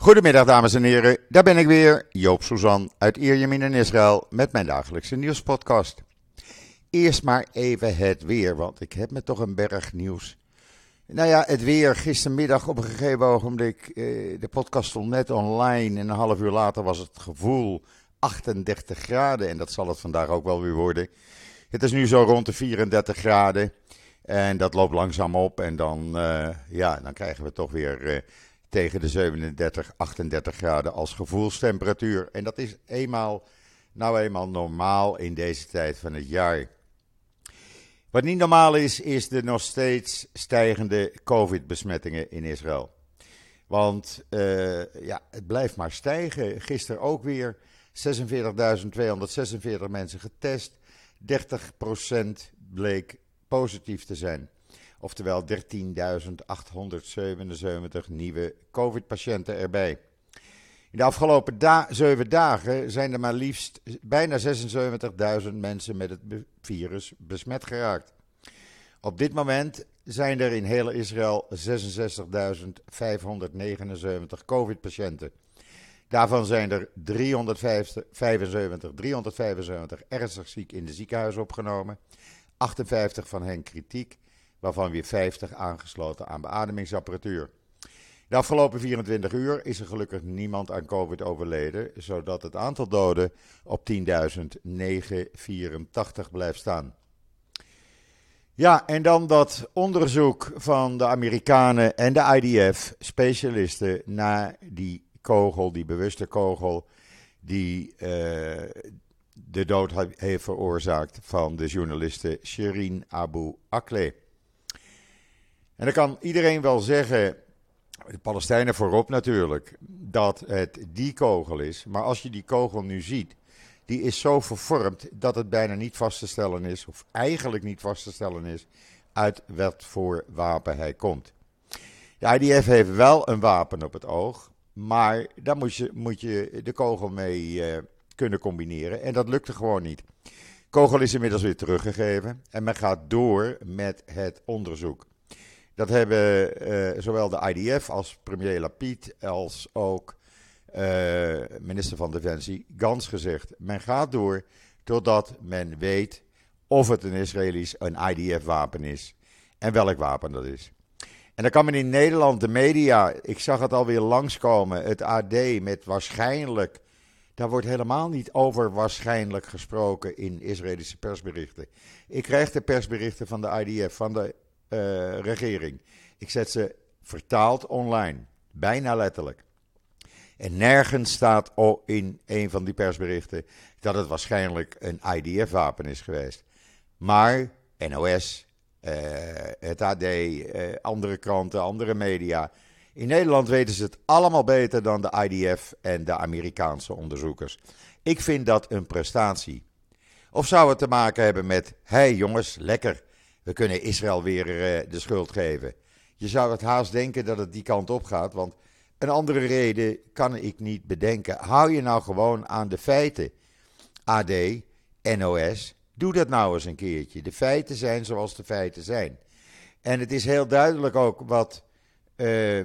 Goedemiddag dames en heren, daar ben ik weer, Joop Suzan uit Ierjemien in Israël met mijn dagelijkse nieuwspodcast. Eerst maar even het weer, want ik heb me toch een berg nieuws. Nou ja, het weer gistermiddag op een gegeven ogenblik, eh, de podcast stond net online en een half uur later was het gevoel 38 graden en dat zal het vandaag ook wel weer worden. Het is nu zo rond de 34 graden en dat loopt langzaam op en dan, eh, ja, dan krijgen we toch weer... Eh, tegen de 37, 38 graden als gevoelstemperatuur. En dat is eenmaal, nou eenmaal normaal in deze tijd van het jaar. Wat niet normaal is, is de nog steeds stijgende COVID-besmettingen in Israël. Want uh, ja, het blijft maar stijgen. Gisteren ook weer 46.246 mensen getest. 30% bleek positief te zijn. Oftewel 13.877 nieuwe COVID-patiënten erbij. In de afgelopen zeven dagen zijn er maar liefst bijna 76.000 mensen met het virus besmet geraakt. Op dit moment zijn er in heel Israël 66.579 COVID-patiënten. Daarvan zijn er 375, 375 ernstig ziek in de ziekenhuis opgenomen, 58 van hen kritiek waarvan weer 50 aangesloten aan beademingsapparatuur. De afgelopen 24 uur is er gelukkig niemand aan COVID overleden, zodat het aantal doden op 10.984 blijft staan. Ja, en dan dat onderzoek van de Amerikanen en de IDF, specialisten, naar die kogel, die bewuste kogel, die uh, de dood heeft veroorzaakt van de journaliste Shirin Abu Akleh. En dan kan iedereen wel zeggen, de Palestijnen voorop natuurlijk, dat het die kogel is. Maar als je die kogel nu ziet, die is zo vervormd dat het bijna niet vast te stellen is, of eigenlijk niet vast te stellen is, uit wat voor wapen hij komt. De IDF heeft wel een wapen op het oog, maar daar moet je, moet je de kogel mee uh, kunnen combineren. En dat lukte gewoon niet. Kogel is inmiddels weer teruggegeven en men gaat door met het onderzoek. Dat hebben uh, zowel de IDF als premier Lapid als ook uh, minister van Defensie Gans gezegd. Men gaat door totdat men weet of het een Israëlisch, een IDF-wapen is en welk wapen dat is. En dan kan men in Nederland, de media, ik zag het alweer langskomen, het AD met waarschijnlijk, daar wordt helemaal niet over waarschijnlijk gesproken in Israëlische persberichten. Ik krijg de persberichten van de IDF, van de uh, regering. Ik zet ze vertaald online, bijna letterlijk. En nergens staat in een van die persberichten dat het waarschijnlijk een IDF-wapen is geweest. Maar NOS, uh, het AD, uh, andere kranten, andere media. In Nederland weten ze het allemaal beter dan de IDF en de Amerikaanse onderzoekers. Ik vind dat een prestatie. Of zou het te maken hebben met: hé hey jongens, lekker, we kunnen Israël weer uh, de schuld geven. Je zou het haast denken dat het die kant op gaat, want een andere reden kan ik niet bedenken. Hou je nou gewoon aan de feiten. AD, NOS, doe dat nou eens een keertje. De feiten zijn zoals de feiten zijn. En het is heel duidelijk ook wat uh,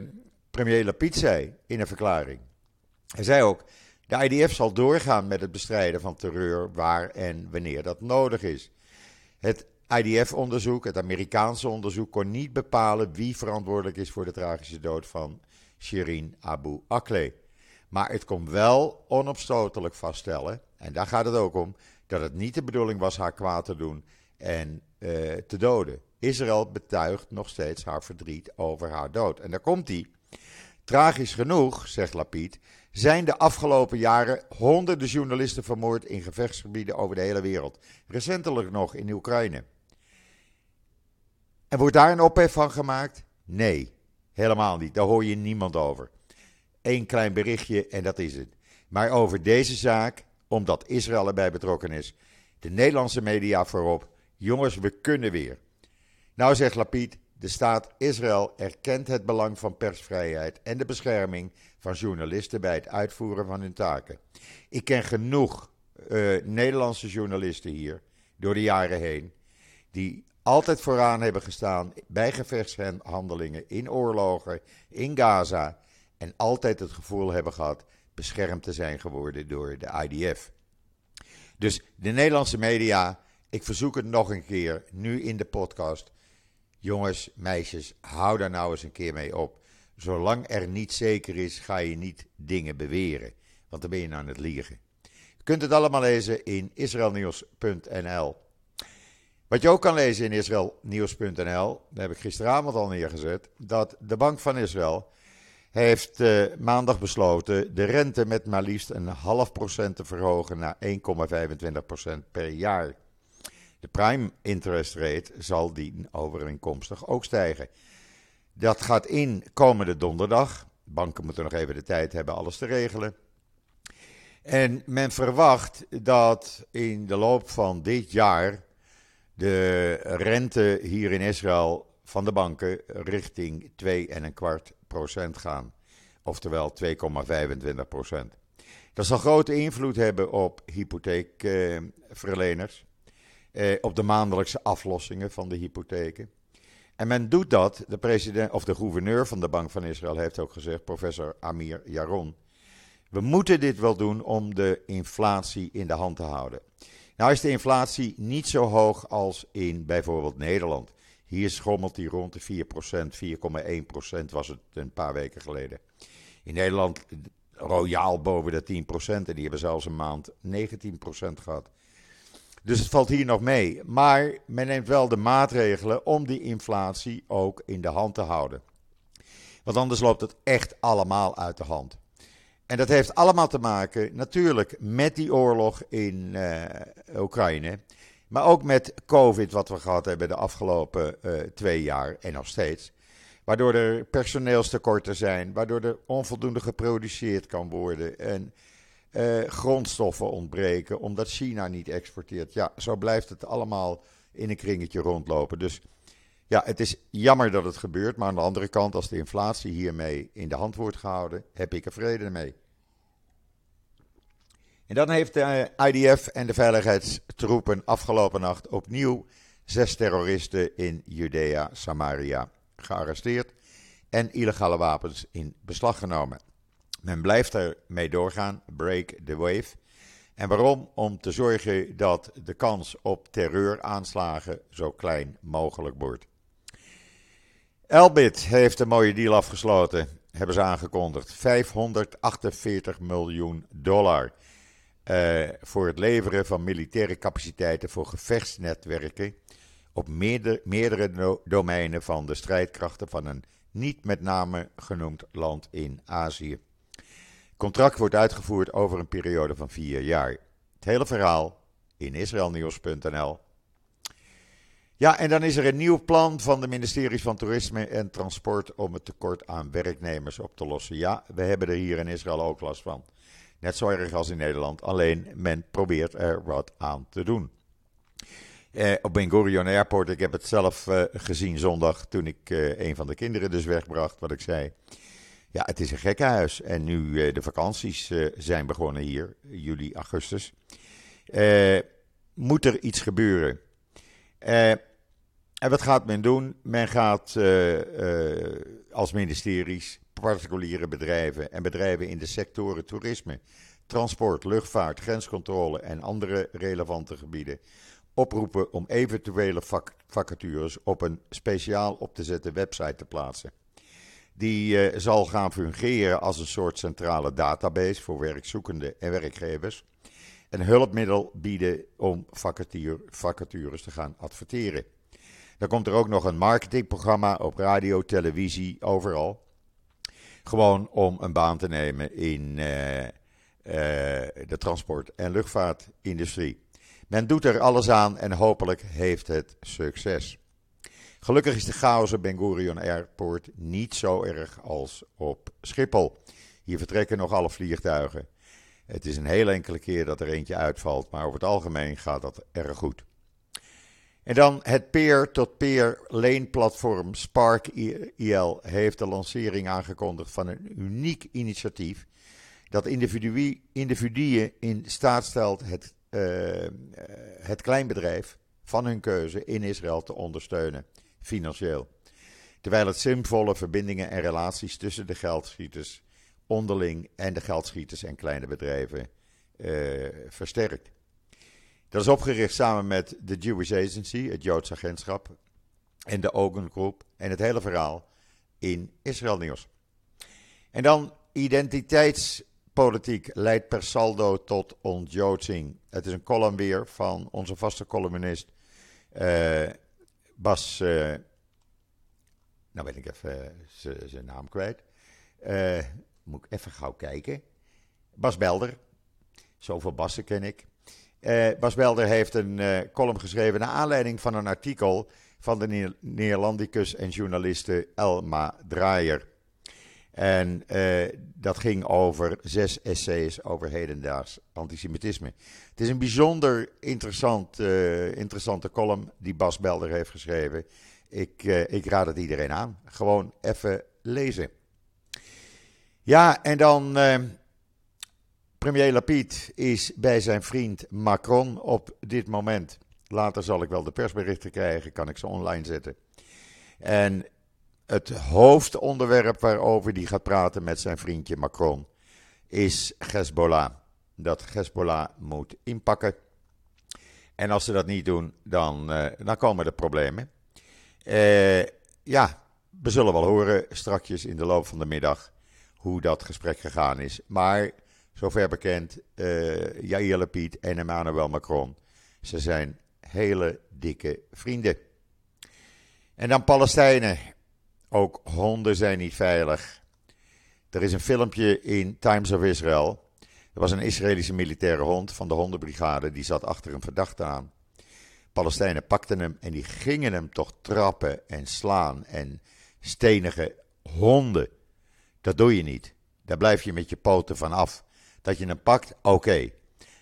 premier Lapid zei in een verklaring. Hij zei ook, de IDF zal doorgaan met het bestrijden van terreur waar en wanneer dat nodig is. Het IDF-onderzoek, het Amerikaanse onderzoek, kon niet bepalen wie verantwoordelijk is voor de tragische dood van Shirin Abu Akleh. Maar het kon wel onopstotelijk vaststellen, en daar gaat het ook om, dat het niet de bedoeling was haar kwaad te doen en uh, te doden. Israël betuigt nog steeds haar verdriet over haar dood. En daar komt hij. Tragisch genoeg, zegt Lapid, zijn de afgelopen jaren honderden journalisten vermoord in gevechtsgebieden over de hele wereld. Recentelijk nog in Oekraïne. En wordt daar een ophef van gemaakt? Nee, helemaal niet. Daar hoor je niemand over. Eén klein berichtje en dat is het. Maar over deze zaak, omdat Israël erbij betrokken is, de Nederlandse media voorop. Jongens, we kunnen weer. Nou zegt Lapid, de staat Israël erkent het belang van persvrijheid en de bescherming van journalisten bij het uitvoeren van hun taken. Ik ken genoeg uh, Nederlandse journalisten hier door de jaren heen die altijd vooraan hebben gestaan bij gevechtshandelingen, in oorlogen, in Gaza. en altijd het gevoel hebben gehad beschermd te zijn geworden door de IDF. Dus de Nederlandse media, ik verzoek het nog een keer, nu in de podcast. Jongens, meisjes, hou daar nou eens een keer mee op. Zolang er niet zeker is, ga je niet dingen beweren. Want dan ben je aan het liegen. Je kunt het allemaal lezen in israelnieuws.nl. Wat je ook kan lezen in israelnieuws.nl, daar heb ik gisteravond al neergezet, dat de Bank van Israël heeft uh, maandag besloten de rente met maar liefst een half procent te verhogen naar 1,25 procent per jaar. De prime interest rate zal die overeenkomstig ook stijgen. Dat gaat in komende donderdag. Banken moeten nog even de tijd hebben alles te regelen. En men verwacht dat in de loop van dit jaar de rente hier in Israël van de banken richting 2,25 procent gaan. Oftewel 2,25 procent. Dat zal grote invloed hebben op hypotheekverleners. Eh, op de maandelijkse aflossingen van de hypotheken. En men doet dat, de president of de gouverneur van de Bank van Israël heeft ook gezegd, professor Amir Yaron. We moeten dit wel doen om de inflatie in de hand te houden. Nou is de inflatie niet zo hoog als in bijvoorbeeld Nederland. Hier schommelt die rond de 4%, 4,1% was het een paar weken geleden. In Nederland royaal boven de 10% en die hebben zelfs een maand 19% gehad. Dus het valt hier nog mee. Maar men neemt wel de maatregelen om die inflatie ook in de hand te houden. Want anders loopt het echt allemaal uit de hand. En dat heeft allemaal te maken natuurlijk met die oorlog in uh, Oekraïne. Maar ook met COVID, wat we gehad hebben de afgelopen uh, twee jaar en nog steeds. Waardoor er personeelstekorten zijn, waardoor er onvoldoende geproduceerd kan worden. En uh, grondstoffen ontbreken, omdat China niet exporteert. Ja, zo blijft het allemaal in een kringetje rondlopen. Dus ja, het is jammer dat het gebeurt. Maar aan de andere kant, als de inflatie hiermee in de hand wordt gehouden, heb ik er vrede mee. En dan heeft de IDF en de veiligheidstroepen afgelopen nacht opnieuw zes terroristen in Judea, Samaria gearresteerd en illegale wapens in beslag genomen. Men blijft ermee doorgaan, break the wave. En waarom? Om te zorgen dat de kans op terreuraanslagen zo klein mogelijk wordt. Elbit heeft een mooie deal afgesloten, hebben ze aangekondigd. 548 miljoen dollar uh, voor het leveren van militaire capaciteiten voor gevechtsnetwerken op meerdere, domeinen van de strijdkrachten van een niet met name genoemd land in Azië contract wordt uitgevoerd over een periode van vier jaar. Het hele verhaal in israelnieuws.nl. Ja, en dan is er een nieuw plan van de ministeries van Toerisme en Transport om het tekort aan werknemers op te lossen. Ja, we hebben er hier in Israël ook last van. Net zo erg als in Nederland, alleen men probeert er wat aan te doen. Eh, op Ben Gurion Airport, ik heb het zelf eh, gezien zondag toen ik eh, een van de kinderen dus wegbracht, wat ik zei. Ja, het is een gekkenhuis. En nu uh, de vakanties uh, zijn begonnen hier, juli, augustus. Uh, moet er iets gebeuren? en wat gaat men doen? Men gaat als ministeries, particuliere bedrijven en bedrijven in de sectoren toerisme, transport, luchtvaart, grenscontrole en andere relevante gebieden oproepen om eventuele vac vacatures op een speciaal op te zetten website te plaatsen. Die uh, zal gaan fungeren als een soort centrale database voor werkzoekenden en werkgevers. Een hulpmiddel bieden om vacatures te gaan adverteren. Dan komt er ook nog een marketingprogramma op radio, televisie, overal. Gewoon om een baan te nemen in uh, uh, de transport- en luchtvaartindustrie. Men doet er alles aan en hopelijk heeft het succes. Gelukkig is de chaos op Ben Gurion Airport niet zo erg als op Schiphol. Hier vertrekken nog alle vliegtuigen. Het is een heel enkele keer dat er eentje uitvalt, maar over het algemeen gaat dat erg goed. En dan het peer-tot-peer leenplatform Spark IL heeft de lancering aangekondigd van een uniek initiatief dat individuen in staat stelt het, uh, het kleinbedrijf van hun keuze in Israël te ondersteunen financieel. Terwijl het zinvolle verbindingen en relaties tussen de geldschieters onderling en de geldschieters en kleine bedrijven uh, versterkt. Dat is opgericht samen met de Jewish Agency, het Joods agentschap, en de Ogun Group en het hele verhaal in Israël Nieuws. En dan identiteitspolitiek leidt per saldo tot ontjoodsing. Het is een column weer van onze vaste columnist uh, Bas. Uh, nou weet ik even zijn naam kwijt. Moet ik even gauw kijken. Bas Belder. Zoveel Bassen ken ik. Uh, Bas Belder heeft een uh, column geschreven naar aanleiding van een artikel van de Neerlandicus en journaliste Elma Draaier. En uh, dat ging over zes essays over hedendaags antisemitisme. Het is een bijzonder interessant, interessante column die Bas Belder heeft geschreven. Ik, ik raad het iedereen aan. Gewoon even lezen. Ja, en dan Premier Lapid is bij zijn vriend Macron op dit moment. Later zal ik wel de persberichten krijgen, kan ik ze online zetten. En het hoofdonderwerp waarover hij gaat praten met zijn vriendje Macron is Hezbollah. Dat Hezbollah moet inpakken. En als ze dat niet doen, dan, uh, dan komen er problemen. Uh, ja, we zullen wel horen strakjes in de loop van de middag hoe dat gesprek gegaan is. Maar zover bekend, uh, Jair Lapid en Emmanuel Macron. Ze zijn hele dikke vrienden. En dan Palestijnen. Ook honden zijn niet veilig. Er is een filmpje in Times of Israel. Er was een Israëlische militaire hond van de hondenbrigade. Die zat achter een verdachte aan. Palestijnen pakten hem en die gingen hem toch trappen en slaan en stenigen. Honden. Dat doe je niet. Daar blijf je met je poten van af. Dat je hem pakt, oké.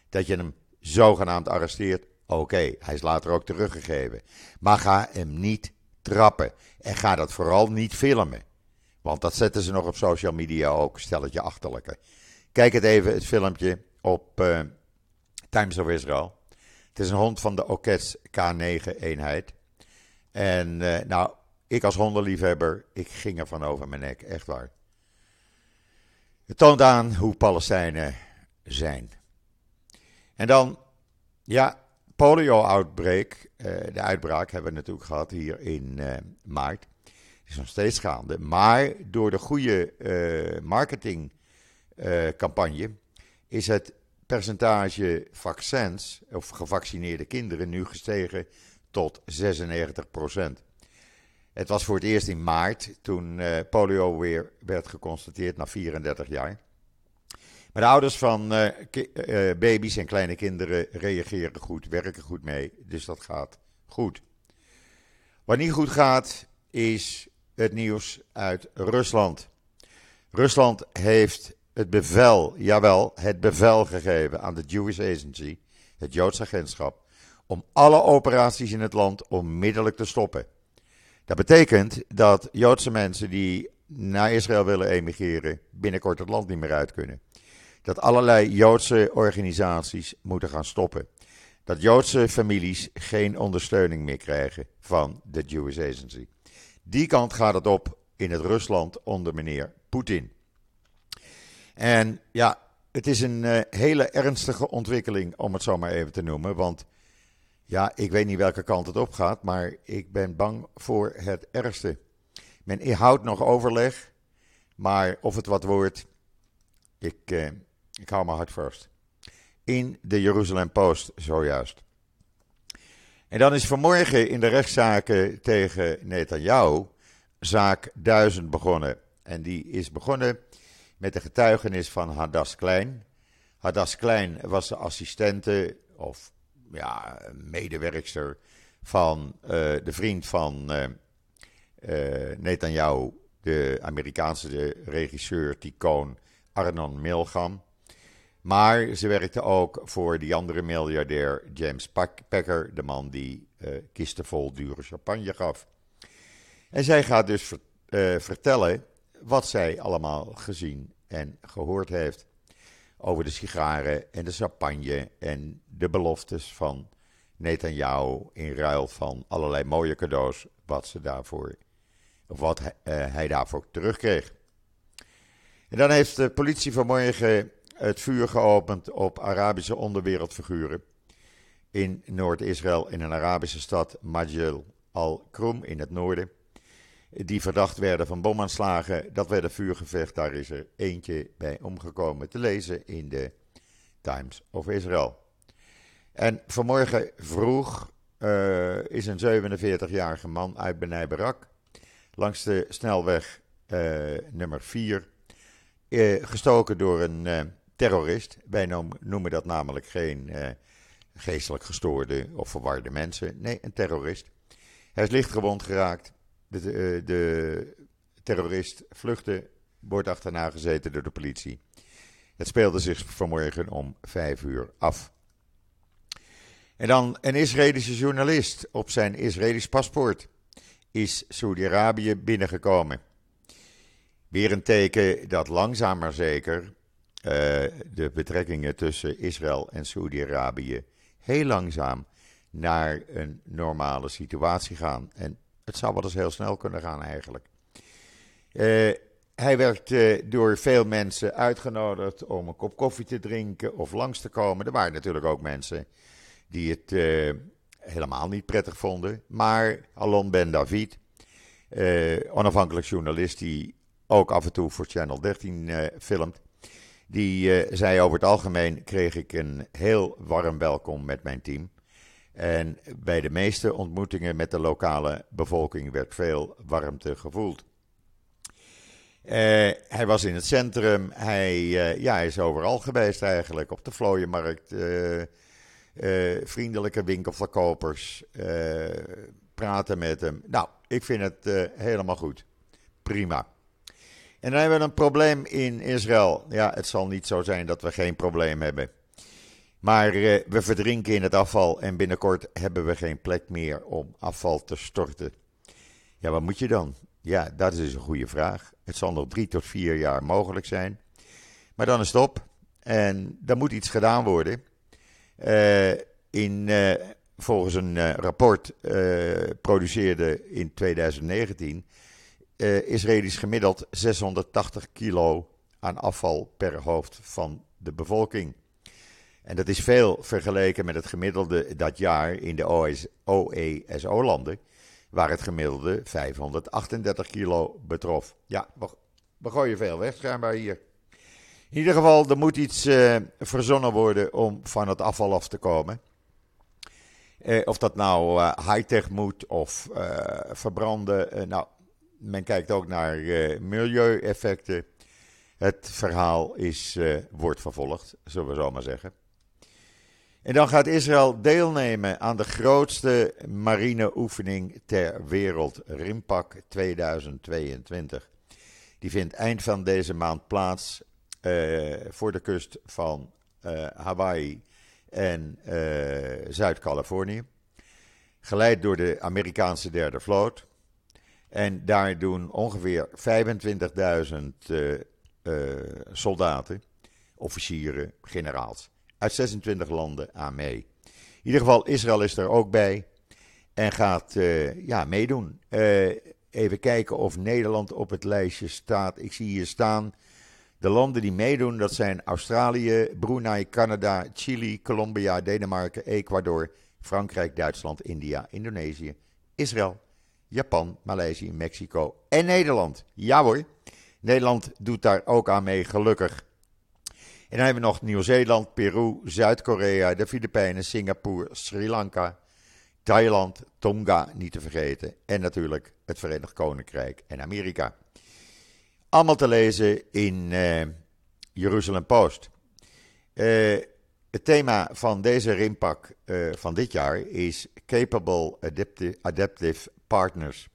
Dat je hem zogenaamd arresteert, oké. Hij is later ook teruggegeven. Maar ga hem niet trappen. En ga dat vooral niet filmen. Want dat zetten ze nog op social media ook, stelletje achterlijke. Kijk het even, het filmpje op uh, Times of Israel. Het is een hond van de Okets K9-eenheid. En uh, nou, ik als hondenliefhebber, ik ging er van over mijn nek, echt waar. Het toont aan hoe Palestijnen zijn. En dan, ja, polio-outbreak, uh, de uitbraak hebben we natuurlijk gehad hier in uh, maart. Is nog steeds gaande. Maar door de goede uh, marketingcampagne is het percentage vaccins of gevaccineerde kinderen nu gestegen tot 96 procent. Het was voor het eerst in maart toen uh, polio weer werd geconstateerd na 34 jaar. Maar de ouders van uh, uh, baby's en kleine kinderen reageren goed, werken goed mee, dus dat gaat goed. Wat niet goed gaat is het nieuws uit Rusland. Rusland heeft het bevel, jawel, het bevel gegeven aan de Jewish Agency, het Joods agentschap, om alle operaties in het land onmiddellijk te stoppen. Dat betekent dat Joodse mensen die naar Israël willen emigreren binnenkort het land niet meer uit kunnen. Dat allerlei Joodse organisaties moeten gaan stoppen. Dat Joodse families geen ondersteuning meer krijgen van de Jewish Agency. Die kant gaat het op in het Rusland onder meneer Poetin. En ja, het is een uh, hele ernstige ontwikkeling, om het zo maar even te noemen. Want ja, ik weet niet welke kant het op gaat, maar ik ben bang voor het ergste. Men houdt nog overleg, maar of het wat wordt, ik, eh, ik hou mijn hart vast. In de Jeruzalem Post zojuist. En dan is vanmorgen in de rechtszaken tegen Netanyahu zaak 1000 begonnen. En die is begonnen met de getuigenis van Hadas Klein. Hadas Klein was de assistente of ja, medewerkster van uh, de vriend van uh, Netanyahu, de Amerikaanse regisseur, tycoon Arnon Milgram. Maar ze werkte ook voor die andere miljardair James Packer, de man die uh, kisten vol dure champagne gaf. En zij gaat dus ver, vertellen wat zij allemaal gezien en gehoord heeft over de sigaren en de champagne en de beloftes van Netanyahu in ruil van allerlei mooie cadeaus wat ze daarvoor of wat hij, uh, hij daarvoor terugkreeg. En dan heeft de politie vanmorgen het vuur geopend op Arabische onderwereldfiguren in Noord-Israël in een Arabische stad Majel al-Krum in het noorden. Die verdacht werden van bomaanslagen. Dat werd een vuurgevecht. Daar is er eentje bij omgekomen te lezen in de Times of Israel. En vanmorgen vroeg uh, is een 47-jarige man uit Benai Barak langs de snelweg uh, nummer 4 uh, eh, gestoken door een terrorist. Wij noemen dat namelijk geen geestelijk gestoorde of verwarde mensen. Nee, een terrorist. Hij is lichtgewond geraakt. De, de, de terrorist vluchtte, wordt achterna gezeten door de politie. Het speelde zich vanmorgen om vijf uur af. En dan een Israëlische journalist op zijn Israëlisch paspoort is Saudi-Arabië binnengekomen. Weer een teken dat langzaam maar zeker uh, de betrekkingen tussen Israël en Saudi-Arabië heel langzaam naar een normale situatie gaan. En het zou wel eens heel snel kunnen gaan eigenlijk. Uh, hij werd uh, door veel mensen uitgenodigd om een kop koffie te drinken of langs te komen. Er waren natuurlijk ook mensen die het uh, helemaal niet prettig vonden. Maar Alon Ben David, onafhankelijk journalist die ook af en toe voor Channel 13 filmt, die zei over het algemeen kreeg ik een heel warm welkom met mijn team. En bij de meeste ontmoetingen met de lokale bevolking werd veel warmte gevoeld. Uh, hij was in het centrum, hij, uh, ja, hij is overal geweest eigenlijk, op de vlooienmarkt, uh, vriendelijke winkelverkopers, praten met hem. Nou, ik vind het helemaal goed. Prima. En dan hebben we een probleem in Israël. Ja, het zal niet zo zijn dat we geen probleem hebben. Maar uh, we verdrinken in het afval en binnenkort hebben we geen plek meer om afval te storten. Ja, wat moet je dan? Ja, dat is een goede vraag. Het zal nog drie tot vier jaar mogelijk zijn. Maar dan is het op. En dan moet iets gedaan worden. Uh, in, uh, volgens een rapport produceerde in 2019 Israëli's gemiddeld 680 kilo aan afval per hoofd van de bevolking. En dat is veel vergeleken met het gemiddelde dat jaar in de OESO-landen, waar het gemiddelde 538 kilo betrof. Ja, we, gooien veel weg schijnbaar hier. In ieder geval, er moet iets uh, verzonnen worden om van het afval af te komen. Uh, of dat nou uh, high-tech moet of verbranden. nou, men kijkt ook naar milieueffecten. Het verhaal is, wordt vervolgd, zullen we zo maar zeggen. En dan gaat Israël deelnemen aan de grootste marineoefening ter wereld, Rimpak 2022. Die vindt eind van deze maand plaats uh, voor de kust van uh, Hawaii en uh, Zuid-Californië. Geleid door de Amerikaanse derde vloot. En daar doen ongeveer 25.000 soldaten, officieren, generaals uit 26 landen aan mee. In ieder geval, Israël is er ook bij en gaat uh, ja, meedoen. Uh, even kijken of Nederland op het lijstje staat. Ik zie hier staan. De landen die meedoen, dat zijn Australië, Brunei, Canada, Chili, Colombia, Denemarken, Ecuador, Frankrijk, Duitsland, India, Indonesië, Israël, Japan, Maleisië, Mexico en Nederland. Ja hoor, Nederland doet daar ook aan mee, gelukkig. En dan hebben we nog Nieuw-Zeeland, Peru, Zuid-Korea, de Filipijnen, Singapore, Sri Lanka, Thailand, Tonga niet te vergeten. En natuurlijk het Verenigd Koninkrijk en Amerika. Allemaal te lezen in uh, Jeruzalem Post. Uh, het thema van deze rimpak uh, van dit jaar is Capable Adaptive Partners.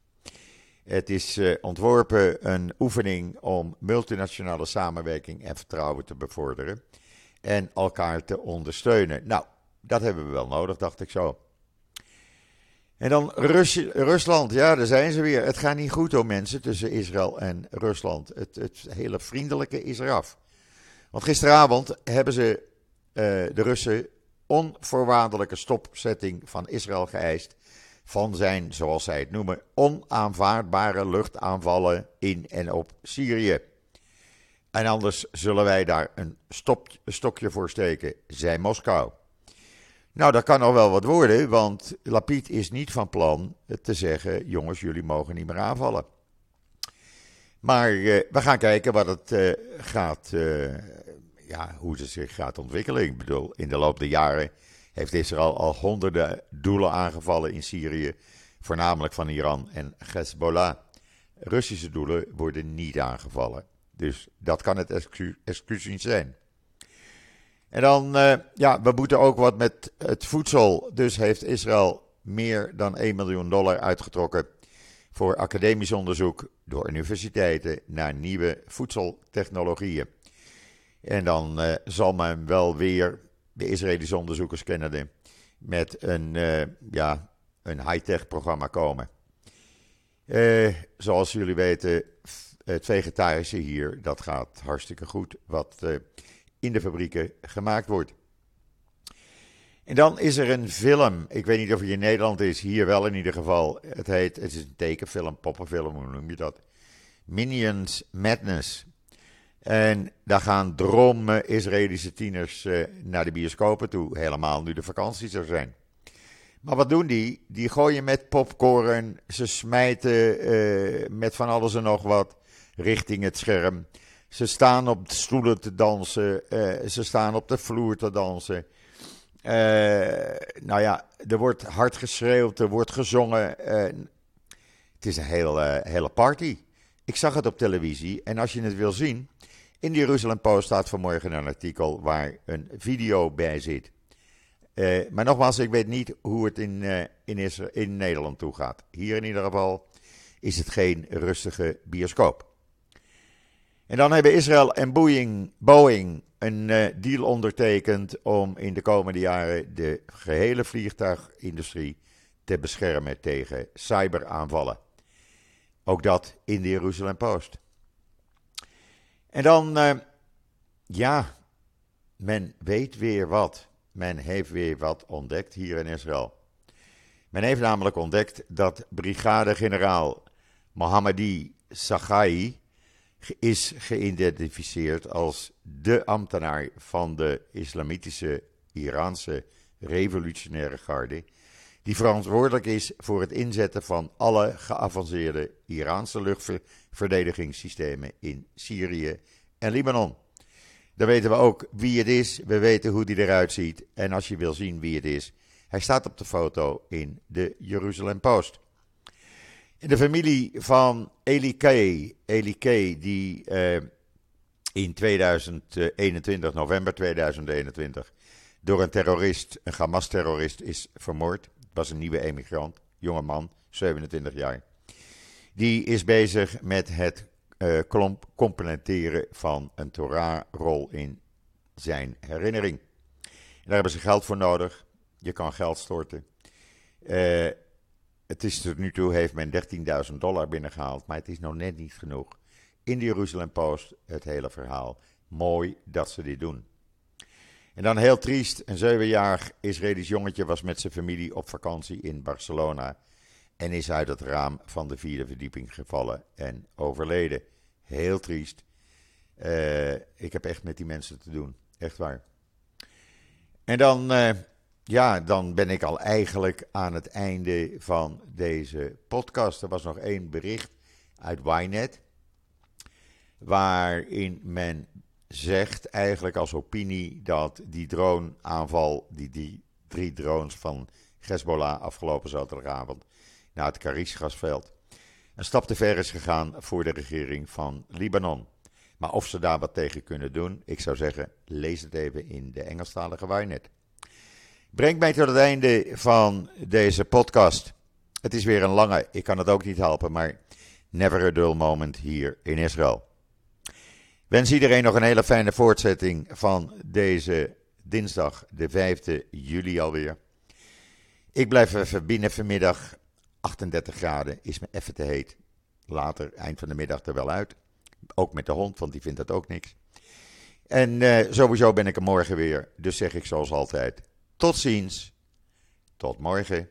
Het is uh, ontworpen een oefening om multinationale samenwerking en vertrouwen te bevorderen en elkaar te ondersteunen. Nou, dat hebben we wel nodig, dacht ik zo. En dan Rus Rusland, ja, daar zijn ze weer. Het gaat niet goed om mensen tussen Israël en Rusland. Het, het hele vriendelijke is eraf. Want gisteravond hebben ze uh, de Russen onvoorwaardelijke stopzetting van Israël geëist van zijn, zoals zij het noemen, onaanvaardbare luchtaanvallen in en op Syrië. En anders zullen wij daar een, stokje voor steken, zei Moskou. Nou, dat kan nog wel wat worden, want Lapid is niet van plan te zeggen: jongens, jullie mogen niet meer aanvallen. Maar uh, we gaan kijken wat het uh, gaat, uh, ja, hoe het zich gaat ontwikkelen. Ik bedoel, in de loop der jaren heeft Israël al honderden doelen aangevallen in Syrië, voornamelijk van Iran en Hezbollah. Russische doelen worden niet aangevallen. Dus dat kan het excuus, niet zijn. En dan, uh, ja, we moeten ook wat met het voedsel. Dus heeft Israël meer dan 1 miljoen dollar uitgetrokken voor academisch onderzoek door universiteiten naar nieuwe voedseltechnologieën. En dan uh, zal men wel weer de Israëlische onderzoekers kennen met een, uh, ja, een high-tech programma komen. zoals jullie weten, het vegetarische hier, dat gaat hartstikke goed. Wat in de fabrieken gemaakt wordt. En dan is er een film. Ik weet niet of hij in Nederland is, hier wel in ieder geval. Het heet, het is een tekenfilm, poppenfilm, hoe noem je dat? Minions Madness. En daar gaan dromen Israëlische tieners uh, naar de bioscopen toe, helemaal nu de vakantie zou zijn. Maar wat doen die? Die gooien met popcorn, ze smijten uh, met van alles en nog wat richting het scherm. Ze staan op de stoelen te dansen. Uh, ze staan op de vloer te dansen. Nou ja, er wordt hard geschreeuwd, er wordt gezongen. Het is een hele, hele party. Ik zag het op televisie en als je het wil zien, in de Jeruzalem Post staat vanmorgen een artikel waar een video bij zit. maar nogmaals, ik weet niet hoe het in, in, Israël, in Nederland toe gaat. Hier in ieder geval is het geen rustige bioscoop. En dan hebben Israël en Boeing, Boeing een uh, deal ondertekend om in de komende jaren de gehele vliegtuigindustrie te beschermen tegen cyberaanvallen. Ook dat in de Jeruzalem Post. En dan, uh, ja, men weet weer wat. Men heeft weer wat ontdekt hier in Israël. Men heeft namelijk ontdekt dat brigadegeneraal Mohammadi Sagai is geïdentificeerd als de ambtenaar van de islamitische Iraanse revolutionaire garde, die verantwoordelijk is voor het inzetten van alle geavanceerde Iraanse luchtverdedigingssystemen in Syrië en Libanon. Dan weten we ook wie het is, we weten hoe die eruit ziet en als je wil zien wie het is, hij staat op de foto in de Jeruzalem Post. De familie van Eli Kay, Eli die uh, in 2021, november 2021, door een terrorist, een Hamas-terrorist, is vermoord. Was een nieuwe emigrant, jonge man, 27 jaar. Die is bezig met het uh, componenteren van een Torah-rol in zijn herinnering. En daar hebben ze geld voor nodig. Je kan geld storten. Uh, het is tot nu toe heeft men 13.000 dollar binnengehaald, maar het is nog net niet genoeg. In de Jeruzalem Post het hele verhaal. Mooi dat ze dit doen. En dan heel triest, een zevenjarig Israëlisch jongetje was met zijn familie op vakantie in Barcelona en is uit het raam van de vierde verdieping gevallen en overleden. Heel triest. Uh, ik heb echt met die mensen te doen, echt waar. En dan uh, ja, dan ben ik al eigenlijk aan het einde van deze podcast. Er was nog één bericht uit Ynet, waarin men zegt eigenlijk als opinie dat die droneaanval, die, die drie drones van Hezbollah afgelopen zaterdagavond naar het Karis-gasveld, een stap te ver is gegaan voor de regering van Libanon. Maar of ze daar wat tegen kunnen doen, ik zou zeggen, lees het even in de Engelstalige Ynet. Brengt mij tot het einde van deze podcast. Het is weer een lange, ik kan het ook niet helpen, maar never a dull moment hier in Israël. Wens iedereen nog een hele fijne voortzetting van deze dinsdag, de 5e juli alweer. Ik blijf even binnen vanmiddag. 38 graden is me even te heet. Later, eind van de middag, er wel uit. Ook met de hond, want die vindt dat ook niks. En uh, sowieso ben ik er morgen weer. Dus zeg ik zoals altijd. Tot ziens. Tot morgen.